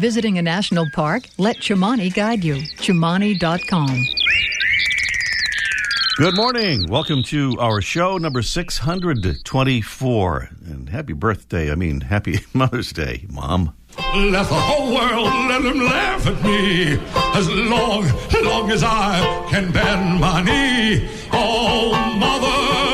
Visiting a national park, let Chimani guide you. Chimani.com. Good morning. Welcome to our show number 624. And happy birthday. I mean, happy Mother's Day, Mom. Let the whole world let them laugh at me as long, long as I can bend my knee. Oh, mother,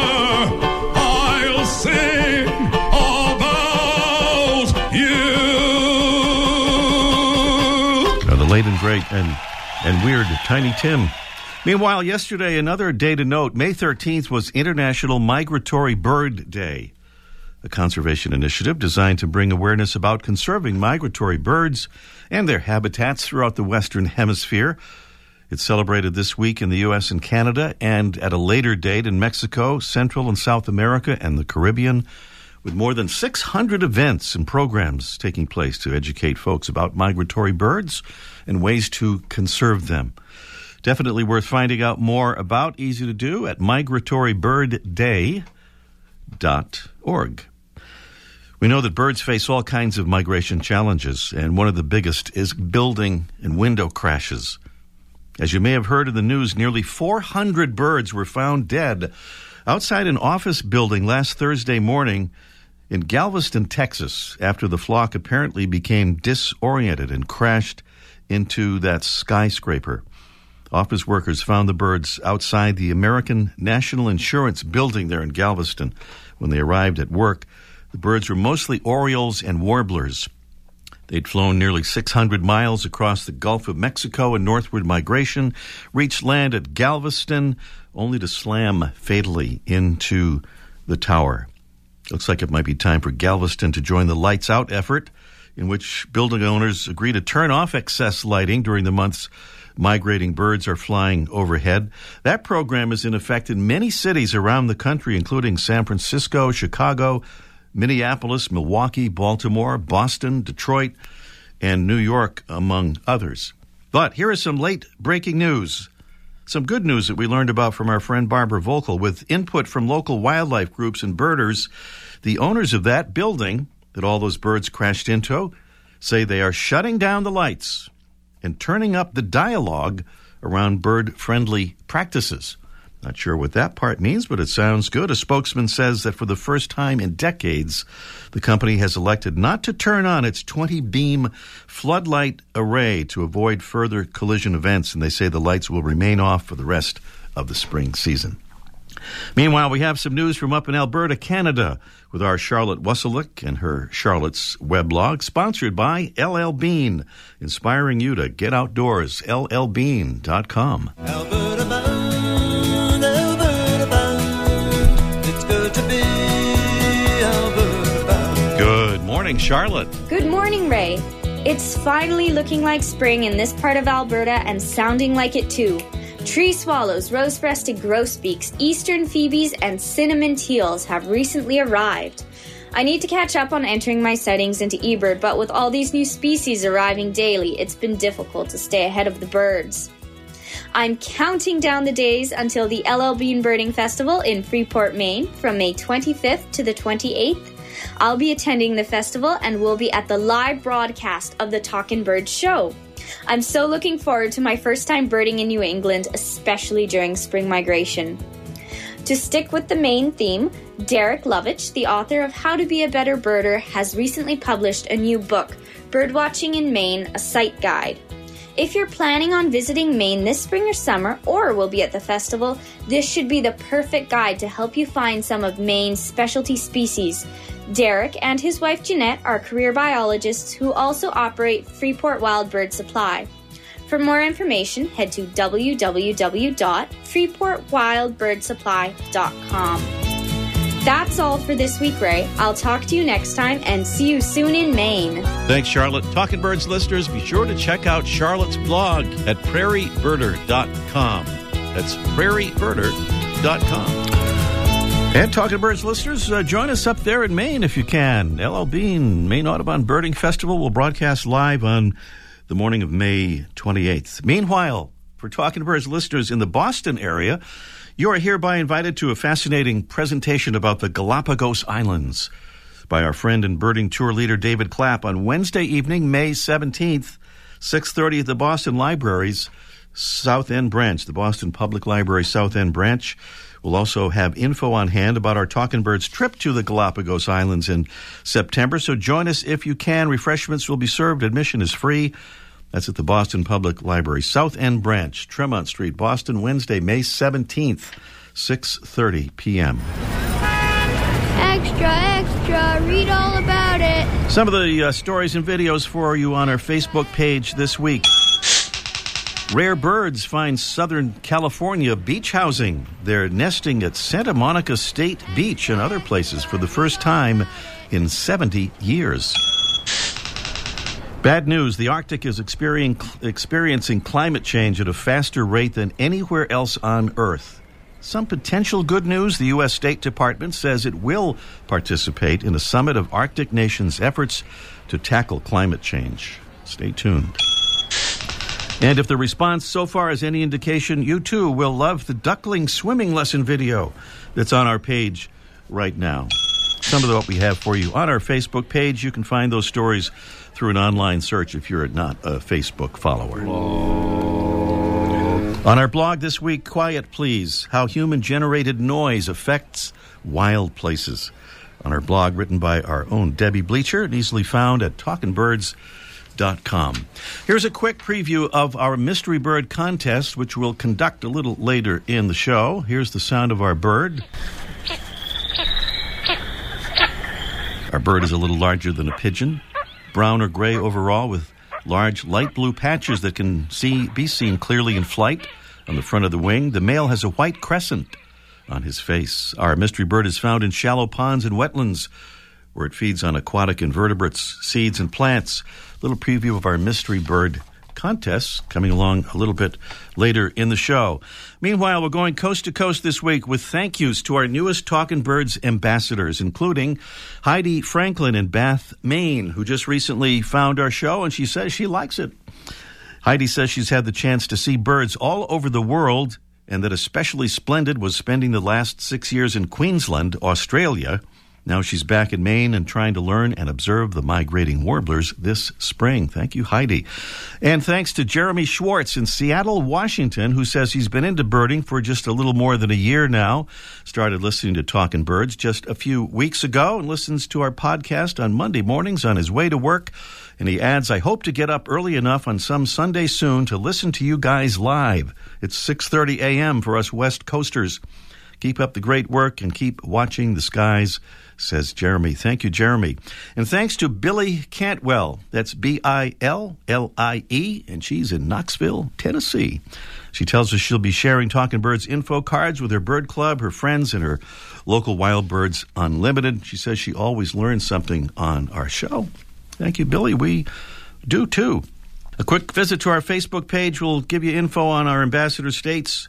late and great and, and weird Tiny Tim. Meanwhile, yesterday, another day to note May 13th was International Migratory Bird Day, a conservation initiative designed to bring awareness about conserving migratory birds and their habitats throughout the Western Hemisphere. It's celebrated this week in the U.S. and Canada, and at a later date in Mexico, Central and South America, and the Caribbean, with more than 600 events and programs taking place to educate folks about migratory birds and ways to conserve them. Definitely worth finding out more about. Easy to do at migratorybirdday.org. We know that birds face all kinds of migration challenges, and one of the biggest is building and window crashes. As you may have heard in the news, nearly 400 birds were found dead outside an office building last Thursday morning in Galveston, Texas, after the flock apparently became disoriented and crashed into that skyscraper. Office workers found the birds outside the American National Insurance building there in Galveston when they arrived at work. The birds were mostly orioles and warblers. They'd flown nearly 600 miles across the Gulf of Mexico in northward migration, reached land at Galveston, only to slam fatally into the tower. Looks like it might be time for Galveston to join the Lights Out effort, in which building owners agree to turn off excess lighting during the months migrating birds are flying overhead. That program is in effect in many cities around the country, including San Francisco, Chicago, Minneapolis, Milwaukee, Baltimore, Boston, Detroit, and New York, among others. But here is some late breaking news. Some good news that we learned about from our friend Barbara Volkel with input from local wildlife groups and birders. The owners of that building that all those birds crashed into say they are shutting down the lights and turning up the dialogue around bird friendly practices. Not sure what that part means, but it sounds good. A spokesman says that for the first time in decades, the company has elected not to turn on its 20 beam floodlight array to avoid further collision events, and they say the lights will remain off for the rest of the spring season. Meanwhile, we have some news from up in Alberta, Canada, with our Charlotte Wasylik and her Charlotte's weblog, sponsored by LL Bean, inspiring you to get outdoors. LLbean.com. Alberta bound, morning, Charlotte. Good morning, Ray. It's finally looking like spring in this part of Alberta and sounding like it too. Tree swallows, rose breasted grosbeaks, eastern phoebes, and cinnamon teals have recently arrived. I need to catch up on entering my sightings into eBird, but with all these new species arriving daily, it's been difficult to stay ahead of the birds. I'm counting down the days until the LL Bean Birding Festival in Freeport, Maine from May 25th to the 28th. I'll be attending the festival and will be at the live broadcast of the Talkin' Bird show. I'm so looking forward to my first time birding in New England, especially during spring migration. To stick with the main theme, Derek Lovitch, the author of How to Be a Better Birder, has recently published a new book, Birdwatching in Maine, a Site Guide. If you're planning on visiting Maine this spring or summer, or will be at the festival, this should be the perfect guide to help you find some of Maine's specialty species. Derek and his wife Jeanette are career biologists who also operate Freeport Wild Bird Supply. For more information, head to www.freeportwildbirdsupply.com. That's all for this week, Ray. I'll talk to you next time and see you soon in Maine. Thanks, Charlotte. Talking Birds listeners, be sure to check out Charlotte's blog at prairiebirder.com. That's prairiebirder.com. And Talking Birds listeners, uh, join us up there in Maine if you can. LL Bean, Maine Audubon Birding Festival will broadcast live on the morning of May 28th. Meanwhile, for Talking Birds listeners in the Boston area, you are hereby invited to a fascinating presentation about the Galapagos Islands by our friend and birding tour leader David Clapp on Wednesday evening, May 17th, 6:30 at the Boston Library's South End branch, the Boston Public Library South End branch. We'll also have info on hand about our Talking Birds trip to the Galapagos Islands in September. So join us if you can. Refreshments will be served. Admission is free. That's at the Boston Public Library South End Branch, Tremont Street, Boston, Wednesday, May 17th, 6:30 p.m. Extra, extra, read all about it. Some of the uh, stories and videos for you on our Facebook page this week. Rare birds find Southern California beach housing. They're nesting at Santa Monica State Beach and other places for the first time in 70 years. Bad news the Arctic is experiencing climate change at a faster rate than anywhere else on Earth. Some potential good news the U.S. State Department says it will participate in a summit of Arctic nations' efforts to tackle climate change. Stay tuned. And if the response so far is any indication, you too will love the duckling swimming lesson video that's on our page right now. Some of what we have for you on our Facebook page. You can find those stories through an online search if you're not a Facebook follower. On our blog this week, Quiet Please How Human Generated Noise Affects Wild Places. On our blog, written by our own Debbie Bleacher, and easily found at talkingbirds.com. Here's a quick preview of our Mystery Bird contest, which we'll conduct a little later in the show. Here's the sound of our bird. Our bird is a little larger than a pigeon, brown or gray overall, with large light blue patches that can see, be seen clearly in flight on the front of the wing. The male has a white crescent on his face. Our mystery bird is found in shallow ponds and wetlands where it feeds on aquatic invertebrates, seeds, and plants. A Little preview of our mystery bird contests coming along a little bit later in the show. Meanwhile, we're going coast to coast this week with thank yous to our newest Talking Birds ambassadors, including Heidi Franklin in Bath, Maine, who just recently found our show and she says she likes it. Heidi says she's had the chance to see birds all over the world and that especially splendid was spending the last six years in Queensland, Australia. Now she's back in Maine and trying to learn and observe the migrating warblers this spring. Thank you, Heidi. And thanks to Jeremy Schwartz in Seattle, Washington, who says he's been into birding for just a little more than a year now. Started listening to Talking Birds just a few weeks ago and listens to our podcast on Monday mornings on his way to work. And he adds, I hope to get up early enough on some Sunday soon to listen to you guys live. It's 6.30 a.m. for us West Coasters. Keep up the great work and keep watching the skies, says Jeremy. Thank you, Jeremy. And thanks to Billy Cantwell. That's B I L L I E, and she's in Knoxville, Tennessee. She tells us she'll be sharing Talking Birds info cards with her bird club, her friends, and her local Wild Birds Unlimited. She says she always learns something on our show. Thank you, Billy. We do too. A quick visit to our Facebook page will give you info on our ambassador states.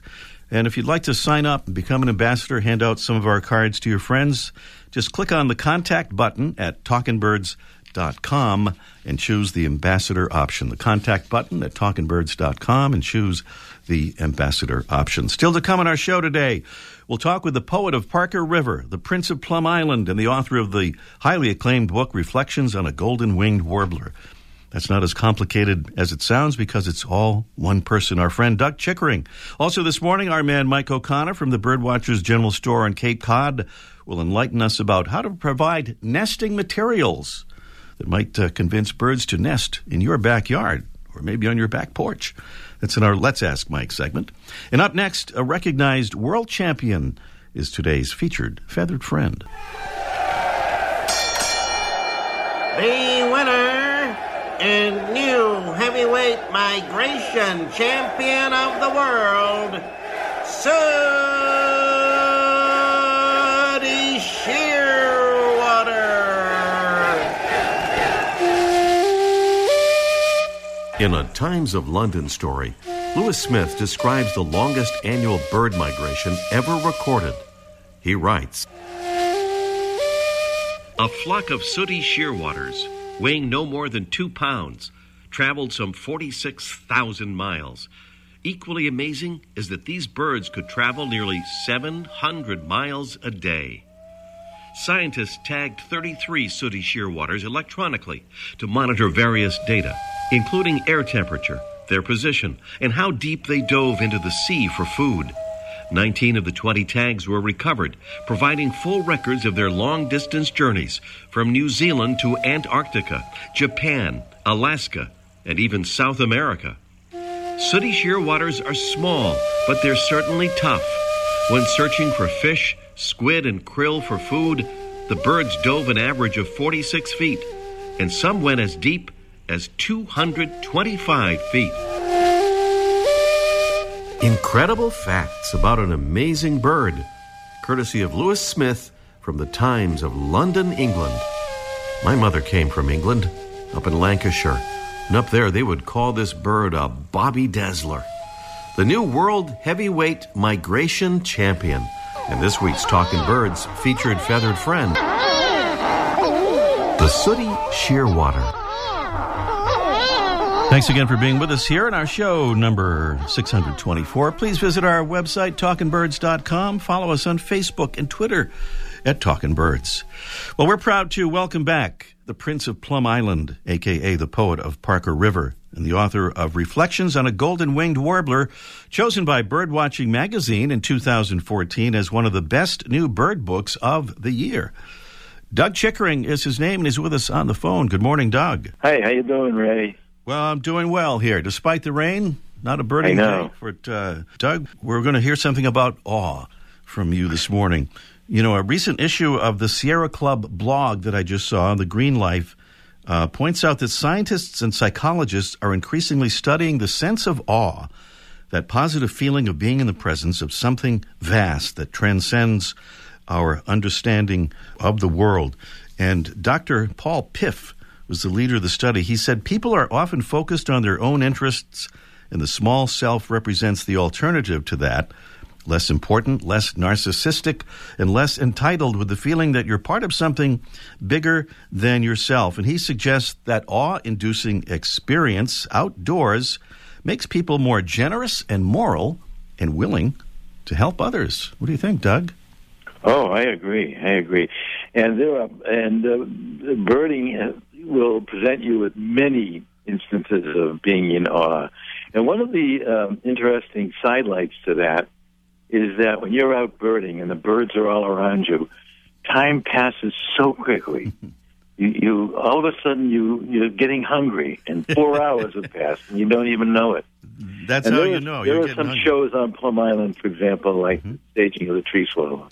And if you'd like to sign up and become an ambassador, hand out some of our cards to your friends, just click on the contact button at talkingbirds.com and choose the ambassador option. The contact button at talkingbirds.com and choose the ambassador option. Still to come on our show today, we'll talk with the poet of Parker River, the Prince of Plum Island, and the author of the highly acclaimed book Reflections on a Golden Winged Warbler. That's not as complicated as it sounds because it's all one person, our friend Doug Chickering. Also this morning, our man Mike O'Connor from the Birdwatchers General Store on Cape Cod will enlighten us about how to provide nesting materials that might uh, convince birds to nest in your backyard or maybe on your back porch. That's in our Let's Ask Mike segment. And up next, a recognized world champion is today's featured feathered friend. The winner and new heavyweight migration champion of the world, Sooty Shearwater. In a Times of London story, Lewis Smith describes the longest annual bird migration ever recorded. He writes A flock of sooty shearwaters weighing no more than two pounds, traveled some 46,000 miles. Equally amazing is that these birds could travel nearly 700 miles a day. Scientists tagged 33 sooty shearwaters electronically to monitor various data, including air temperature, their position, and how deep they dove into the sea for food. 19 of the 20 tags were recovered, providing full records of their long distance journeys from New Zealand to Antarctica, Japan, Alaska, and even South America. Sooty shearwaters are small, but they're certainly tough. When searching for fish, squid, and krill for food, the birds dove an average of 46 feet, and some went as deep as 225 feet. Incredible facts about an amazing bird, courtesy of Lewis Smith from the Times of London, England. My mother came from England, up in Lancashire, and up there they would call this bird a Bobby Dazzler, the new world heavyweight migration champion. And this week's Talking Birds featured feathered friend, the sooty shearwater. Thanks again for being with us here in our show number 624. Please visit our website, talkingbirds.com. Follow us on Facebook and Twitter at Talkin' Birds. Well, we're proud to welcome back the Prince of Plum Island, aka the poet of Parker River, and the author of Reflections on a Golden Winged Warbler, chosen by Birdwatching Magazine in 2014 as one of the best new bird books of the year. Doug Chickering is his name, and he's with us on the phone. Good morning, Doug. Hey, how you doing, Ray? Well, I'm doing well here, despite the rain. Not a know. day for uh, Doug. We're going to hear something about awe from you this morning. You know, a recent issue of the Sierra Club blog that I just saw, The Green Life, uh, points out that scientists and psychologists are increasingly studying the sense of awe, that positive feeling of being in the presence of something vast that transcends our understanding of the world. And Dr. Paul Piff was the leader of the study. He said people are often focused on their own interests, and the small self represents the alternative to that less important, less narcissistic, and less entitled with the feeling that you're part of something bigger than yourself. And he suggests that awe inducing experience outdoors makes people more generous and moral and willing to help others. What do you think, Doug? Oh, I agree. I agree. And there are, and uh, birding uh, will present you with many instances of being in awe. And one of the um, interesting sidelights to that is that when you're out birding and the birds are all around you, time passes so quickly. You, you all of a sudden you you're getting hungry, and four hours have passed, and you don't even know it. That's and how you was- know. There You're are some hungry. shows on Plum Island, for example, like Mm-hmm. staging of the tree swallow,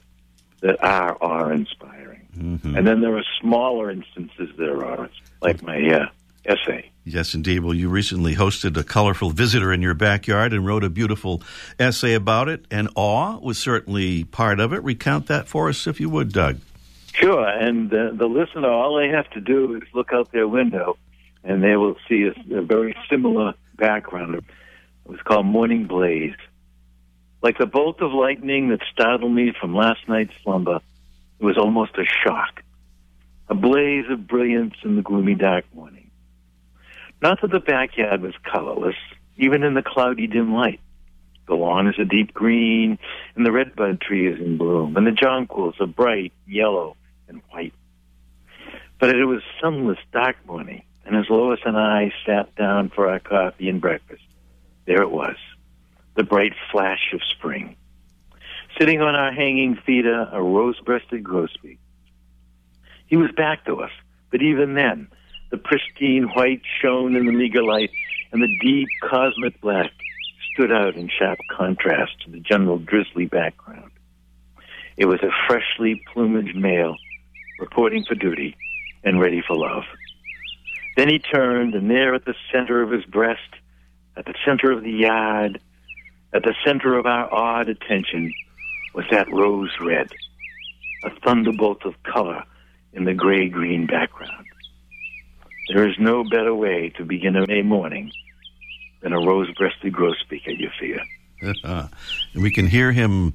that are awe inspiring. Mm-hmm. And then there are smaller instances there are like my uh, essay. Yes, indeed. Well, you recently hosted a colorful visitor in your backyard and wrote a beautiful essay about it, and awe was certainly part of it. Recount that for us, if you would, Doug. Sure, and uh, the listener, all they have to do is look out their window, and they will see a, a very similar background. It was called Morning Blaze. Like the bolt of lightning that startled me from last night's slumber, it was almost a shock. A blaze of brilliance in the gloomy dark morning. Not that the backyard was colorless, even in the cloudy dim light. The lawn is a deep green, and the redbud tree is in bloom, and the jonquils are bright yellow and white. But it was sunless dark morning, and as Lois and I sat down for our coffee and breakfast, there it was, the bright flash of spring. Sitting on our hanging feeder, a rose-breasted grosbeak. He was back to us, but even then, the pristine white shone in the meager light, and the deep cosmic black stood out in sharp contrast to the general drizzly background. It was a freshly plumaged male reporting for duty and ready for love. Then he turned, and there at the center of his breast, at the center of the yard, at the center of our awed attention, was that rose red, a thunderbolt of color in the gray green background. There is no better way to begin a May morning than a rose-breasted grosbeak at your feet. and we can hear him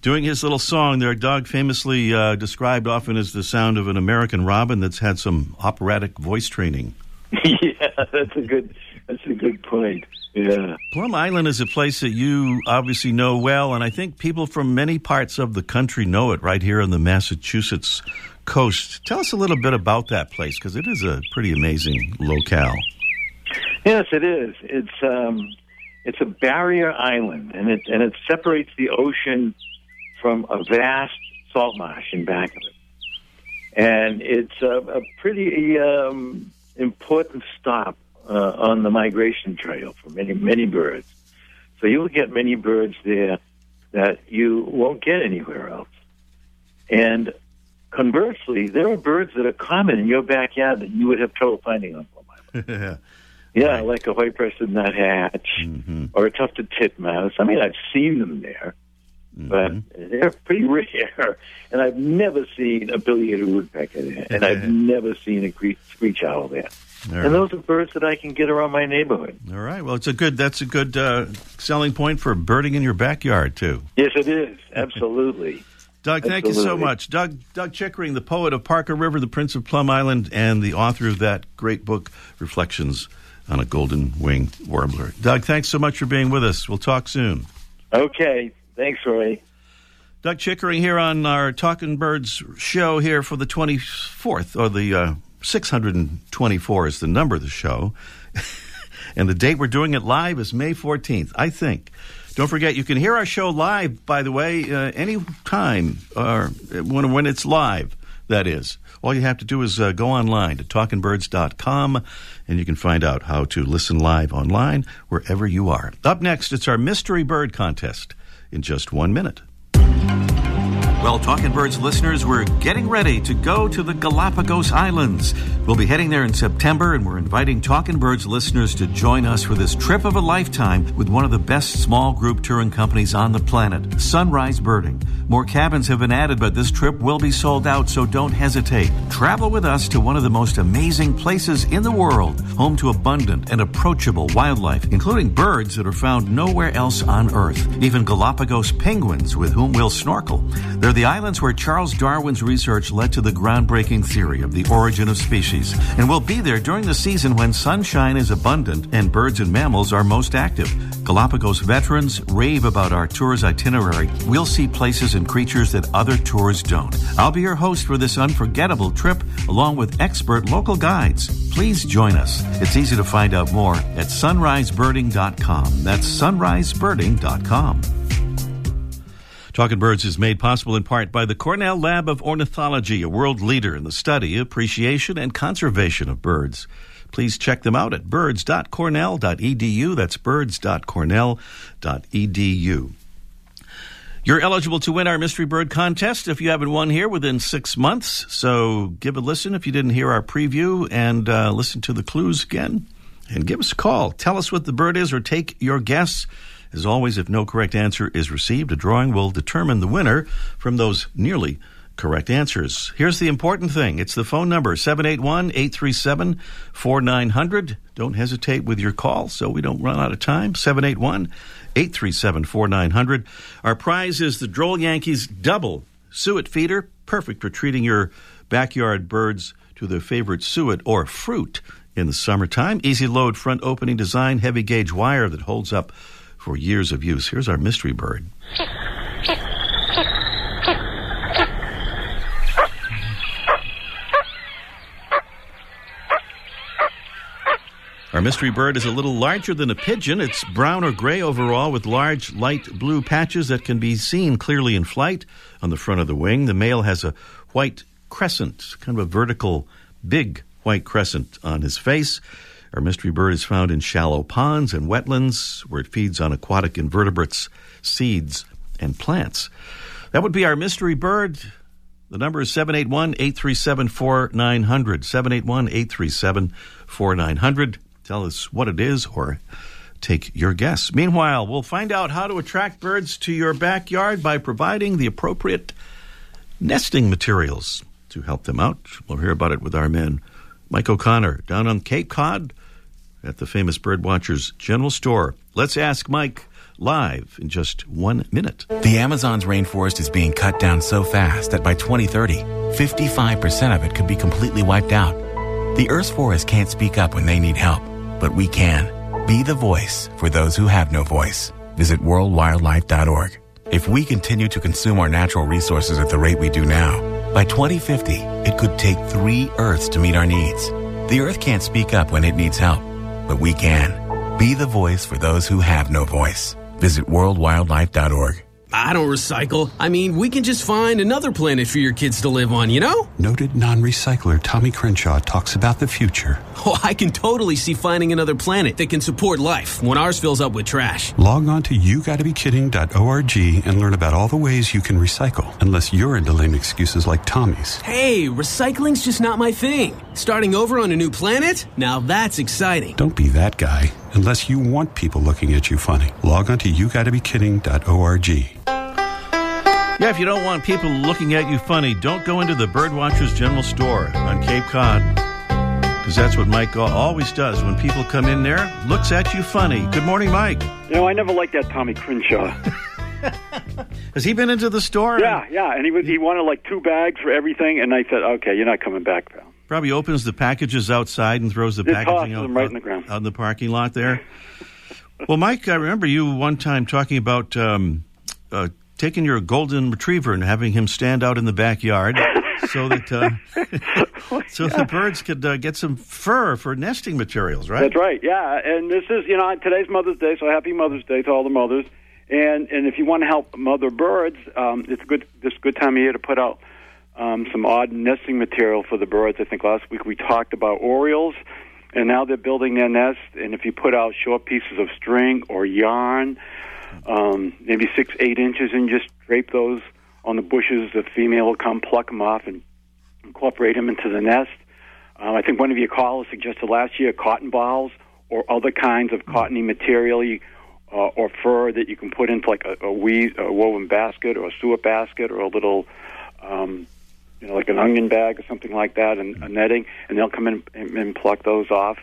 doing his little song there. Doug, famously uh, described often as the sound of an American robin that's had some operatic voice training. yeah, that's a good. That's a good point. Yeah. Plum Island is a place that you obviously know well, and I think people from many parts of the country know it right here on the Massachusetts coast. Tell us a little bit about that place because it is a pretty amazing locale. Yes, it is. It's um, it's a barrier island, and it and it separates the ocean from a vast salt marsh in back of it, and it's a, a pretty um, important stop uh, on the migration trail for many many birds. So you'll get many birds there that you won't get anywhere else. And conversely, there are birds that are common in your backyard that you would have trouble finding on Plum Island. Yeah, like a white-breasted nuthatch Mm-hmm. or a tufted titmouse. I mean, I've seen them there, but they're pretty rare. And I've never seen a pileated woodpecker there, and I've never seen a cre- screech owl there. All And those are birds that I can get around my neighborhood. All right. Well, it's a good. That's a good uh, selling point for birding in your backyard too. Yes, it is absolutely. Doug, thank you so much. Doug Doug Chickering, the poet of Parker River, the Prince of Plum Island, and the author of that great book, Reflections on a Golden Winged Warbler. Doug, thanks so much for being with us. We'll talk soon. Okay, thanks, Roy. Doug Chickering here on our Talking Birds show here for the 24th, or the uh, 624 is the number of the show. and the date we're doing it live is May 14th, I think. Don't forget, you can hear our show live, by the way, uh, any time, or when, when it's live, that is. All you have to do is uh, go online to talkingbirds.com and you can find out how to listen live online wherever you are. Up next, it's our Mystery Bird Contest in just one minute. Well, Talking Birds listeners, we're getting ready to go to the Galapagos Islands. We'll be heading there in September, and we're inviting Talking Birds listeners to join us for this trip of a lifetime with one of the best small group touring companies on the planet, Sunrise Birding. More cabins have been added, but this trip will be sold out, so don't hesitate. Travel with us to one of the most amazing places in the world, home to abundant and approachable wildlife, including birds that are found nowhere else on Earth, even Galapagos penguins with whom we'll snorkel. They're the islands where Charles Darwin's research led to the groundbreaking theory of the origin of species, and we'll be there during the season when sunshine is abundant and birds and mammals are most active. Galapagos veterans rave about our tour's itinerary. We'll see places and creatures that other tours don't. I'll be your host for this unforgettable trip, along with expert local guides. Please join us. It's easy to find out more at sunrisebirding.com. That's sunrisebirding.com. Talking Birds is made possible in part by the Cornell Lab of Ornithology, a world leader in the study, appreciation, and conservation of birds. Please check them out at birds.cornell.edu. That's birds.cornell.edu. You're eligible to win our Mystery Bird contest if you haven't won here within six months. So give a listen if you didn't hear our preview and uh, listen to the clues again. And give us a call. Tell us what the bird is or take your guess. As always, if no correct answer is received, a drawing will determine the winner from those nearly correct answers. Here's the important thing it's the phone number 781 837 4900. Don't hesitate with your call so we don't run out of time. 781 837 4900. Our prize is the Droll Yankees double suet feeder, perfect for treating your backyard birds to their favorite suet or fruit in the summertime. Easy load front opening design, heavy gauge wire that holds up for years of use. Here's our mystery bird. Our mystery bird is a little larger than a pigeon. It's brown or gray overall with large light blue patches that can be seen clearly in flight on the front of the wing. The male has a white crescent, kind of a vertical, big white crescent on his face. Our mystery bird is found in shallow ponds and wetlands where it feeds on aquatic invertebrates, seeds, and plants. That would be our mystery bird. The number is 781 837 4900. 781 837 4900. Tell us what it is or take your guess. Meanwhile, we'll find out how to attract birds to your backyard by providing the appropriate nesting materials to help them out. We'll hear about it with our man, Mike O'Connor, down on Cape Cod, at the famous Birdwatchers General Store. Let's ask Mike live in just one minute. The Amazon's rainforest is being cut down so fast that by 2030, 55% of it could be completely wiped out. The Earth's forests can't speak up when they need help, but we can. Be the voice for those who have no voice. Visit worldwildlife.org. If we continue to consume our natural resources at the rate we do now, by 2050, it could take three Earths to meet our needs. The Earth can't speak up when it needs help, but we can. Be the voice for those who have no voice. Visit worldwildlife.org. I don't recycle. I mean, we can just find another planet for your kids to live on, you know? Noted non recycler Tommy Crenshaw talks about the future. Oh, I can totally see finding another planet that can support life when ours fills up with trash. Log on to yougottabekidding.org and learn about all the ways you can recycle, unless you're into lame excuses like Tommy's. Hey, recycling's just not my thing. Starting over on a new planet? Now that's exciting. Don't be that guy, unless you want people looking at you funny. Log on to yougottabekidding.org. Yeah, if you don't want people looking at you funny, don't go into the Birdwatchers General Store on Cape Cod. Because that's what Mike always does. When people come in there, looks at you funny. Good morning, Mike. You know, I never liked that Tommy Crenshaw. Has he been into the store? Yeah, yeah, and he was he wanted like two bags for everything, and I said, okay, you're not coming back, pal. Probably opens the packages outside and throws the Just packaging out, right out- in the ground. out in the parking lot there. well, Mike, I remember you one time talking about um, uh, taking your golden retriever and having him stand out in the backyard so that uh, so the birds could uh, get some fur for nesting materials, right? That's right, yeah. And this is, you know, today's Mother's Day, so happy Mother's Day to all the mothers. And and if you want to help mother birds, um, it's a good this good time of year to put out um, some odd nesting material for the birds. I think last week we talked about orioles, and now they're building their nest. And if you put out short pieces of string or yarn, um, maybe six eight inches, and just drape those on the bushes, the female will come pluck them off and incorporate them into the nest. Um, I think one of your callers suggested last year cotton balls or other kinds of cottony material you, uh, or fur that you can put into like a, a, weave, a woven basket or a suet basket or a little, um, you know, like an onion bag or something like that, and a netting, and they'll come in and, and pluck those off.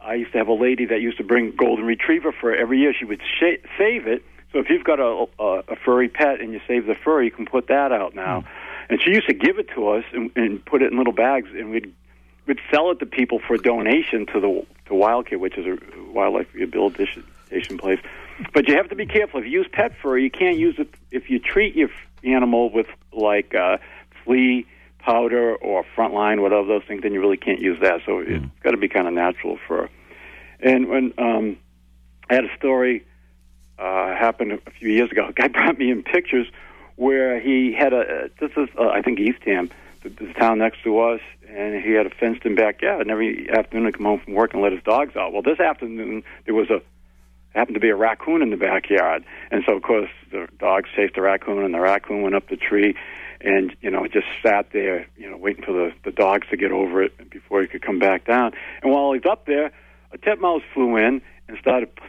I used to have a lady that used to bring golden retriever fur every year. She would sh- save it. So if you've got a, a, a furry pet and you save the fur, you can put that out now. And she used to give it to us and, and put it in little bags, and we'd we'd sell it to people for donation to the to Wildcat, which is a wildlife rehabilitation place. But you have to be careful. If you use pet fur, you can't use it if you treat your animal with like uh, flea powder or frontline, whatever those things. Then you really can't use that. So it's got to be kind of natural fur. And when um, I had a story uh, happened a few years ago, a guy brought me in pictures where he had a this is uh, I think Eastham, the, the town next to us, and he had a fenced-in backyard. And every afternoon he'd come home from work and let his dogs out. Well, this afternoon there was a happened to be a raccoon in the backyard, and so of course the dogs chased the raccoon, and the raccoon went up the tree, and you know just sat there, you know, waiting for the the dogs to get over it before he could come back down. And while he's up there, a titmouse flew in and started p-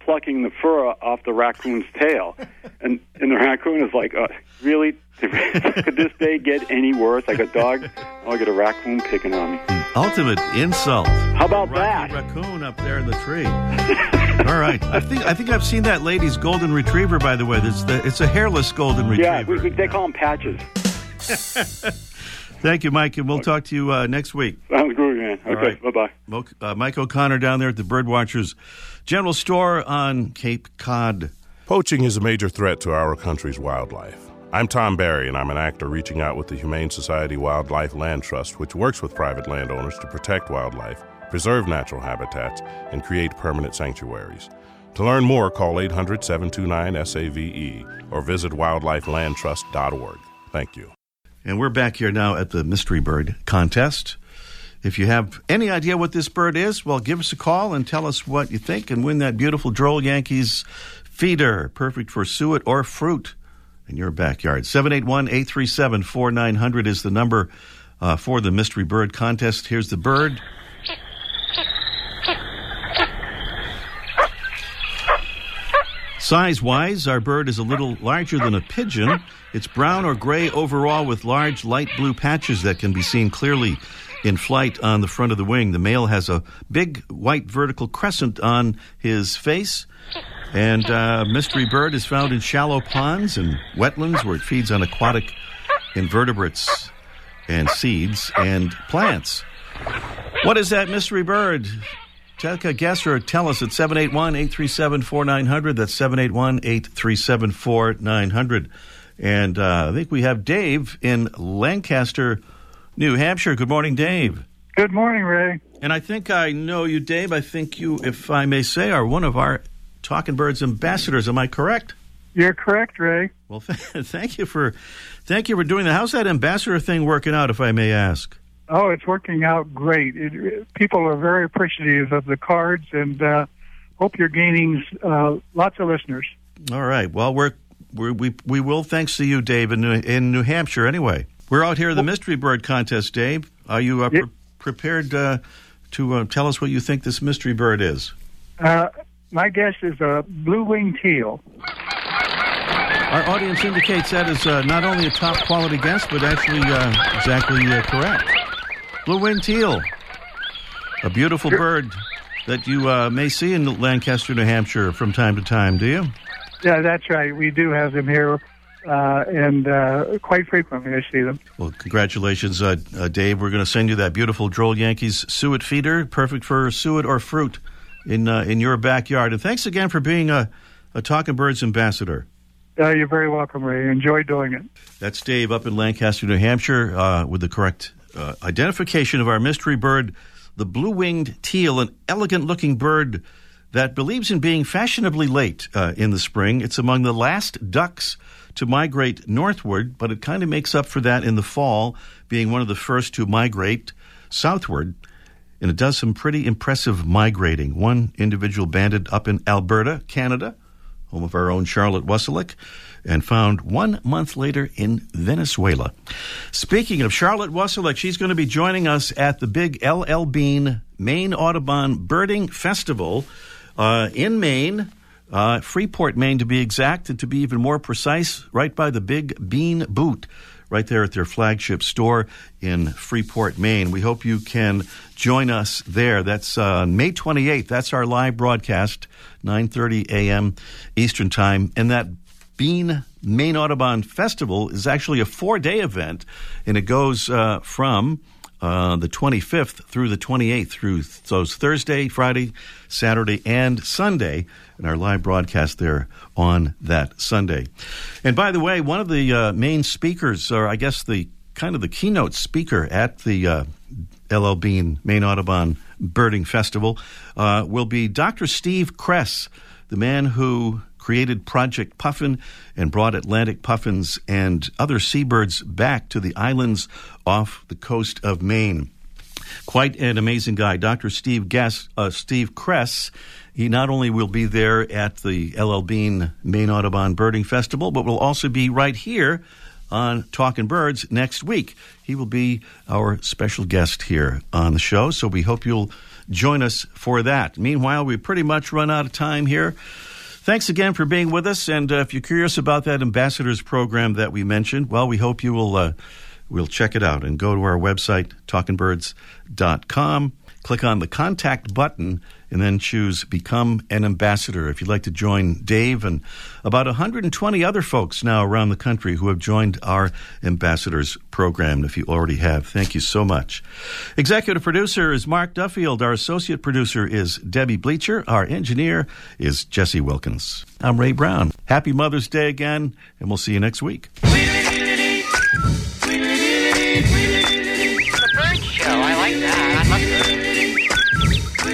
plucking the fur off the raccoon's tail, and and the raccoon is like, uh, really? Could this day get any worse? Like a dog, oh, I get a raccoon picking on me. Ultimate insult. How about that? Raccoon up there in the tree. All right, I think I think I've seen that lady's golden retriever. By the way, it's the it's a hairless golden retriever. Yeah, we, they call them patches. Thank you, Mike, and we'll talk to you uh, next week. Sounds good, man. All Okay, right. bye bye. Uh, Mike O'Connor down there at the Birdwatchers General Store on Cape Cod. Poaching is a major threat to our country's wildlife. I'm Tom Barry, and I'm an actor reaching out with the Humane Society Wildlife Land Trust, which works with private landowners to protect wildlife, preserve natural habitats, and create permanent sanctuaries. To learn more, call 800 729 SAVE or visit wildlifelandtrust.org. Thank you. And we're back here now at the Mystery Bird Contest. If you have any idea what this bird is, well, give us a call and tell us what you think and win that beautiful Droll Yankees feeder, perfect for suet or fruit in your backyard. 781 837 4900 is the number uh, for the Mystery Bird Contest. Here's the bird. Size wise, our bird is a little larger than a pigeon. It's brown or gray overall with large light blue patches that can be seen clearly in flight on the front of the wing. The male has a big white vertical crescent on his face. And uh, mystery bird is found in shallow ponds and wetlands where it feeds on aquatic invertebrates and seeds and plants. What is that mystery bird? Take a guess or tell us at 781 837 4900. That's 781 837 4900. And uh, I think we have Dave in Lancaster, New Hampshire. Good morning, Dave. Good morning, Ray. And I think I know you, Dave. I think you, if I may say, are one of our Talking Birds ambassadors. Am I correct? You're correct, Ray. Well, thank you for thank you for doing that. How's that ambassador thing working out, if I may ask? Oh, it's working out great. It, people are very appreciative of the cards, and uh, hope you're gaining uh, lots of listeners. All right. Well, we're, we're we we will thanks to you, Dave, in New, in New Hampshire. Anyway, we're out here at the Mystery Bird contest. Dave, are you uh, pre- prepared uh, to uh, tell us what you think this mystery bird is? Uh, my guess is a blue-winged teal. Our audience indicates that is uh, not only a top quality guess, but actually uh, exactly uh, correct. Blue winged teal, a beautiful bird that you uh, may see in Lancaster, New Hampshire from time to time, do you? Yeah, that's right. We do have them here, uh, and uh, quite frequently I see them. Well, congratulations, uh, uh, Dave. We're going to send you that beautiful Droll Yankees suet feeder, perfect for suet or fruit in uh, in your backyard. And thanks again for being a, a Talking Birds ambassador. Uh, you're very welcome, Ray. Enjoy doing it. That's Dave up in Lancaster, New Hampshire, uh, with the correct uh, identification of our mystery bird, the blue winged teal, an elegant looking bird that believes in being fashionably late uh, in the spring. It's among the last ducks to migrate northward, but it kind of makes up for that in the fall, being one of the first to migrate southward. And it does some pretty impressive migrating. One individual banded up in Alberta, Canada, home of our own Charlotte Wasylik, and found one month later in Venezuela. Speaking of Charlotte Wasylik, she's going to be joining us at the big LL Bean Maine Audubon Birding Festival uh, in Maine. Uh, Freeport, Maine, to be exact, and to be even more precise, right by the Big Bean Boot, right there at their flagship store in Freeport, Maine. We hope you can join us there. That's uh, May 28th. That's our live broadcast, 9:30 a.m. Eastern Time, and that Bean Maine Audubon Festival is actually a four-day event, and it goes uh, from uh, the 25th through the 28th, through those Thursday, Friday, Saturday, and Sunday, and our live broadcast there on that Sunday. And by the way, one of the uh, main speakers, or I guess the kind of the keynote speaker at the uh, LL Bean Maine Audubon Birding Festival, uh, will be Dr. Steve Kress, the man who created Project Puffin and brought Atlantic puffins and other seabirds back to the islands off the coast of Maine. Quite an amazing guy, Dr. Steve uh, Steve Kress. He not only will be there at the LL Bean Maine Audubon Birding Festival, but will also be right here on Talking Birds next week. He will be our special guest here on the show, so we hope you'll join us for that. Meanwhile, we pretty much run out of time here. Thanks again for being with us. And uh, if you're curious about that ambassadors program that we mentioned, well, we hope you will uh, will check it out and go to our website talkingbirds.com. Click on the contact button and then choose Become an Ambassador. If you'd like to join Dave and about 120 other folks now around the country who have joined our Ambassadors program, if you already have, thank you so much. Executive producer is Mark Duffield. Our associate producer is Debbie Bleacher. Our engineer is Jesse Wilkins. I'm Ray Brown. Happy Mother's Day again, and we'll see you next week.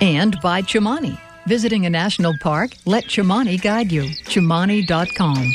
And by Chimani. Visiting a national park? Let Chimani guide you. Chumani.com.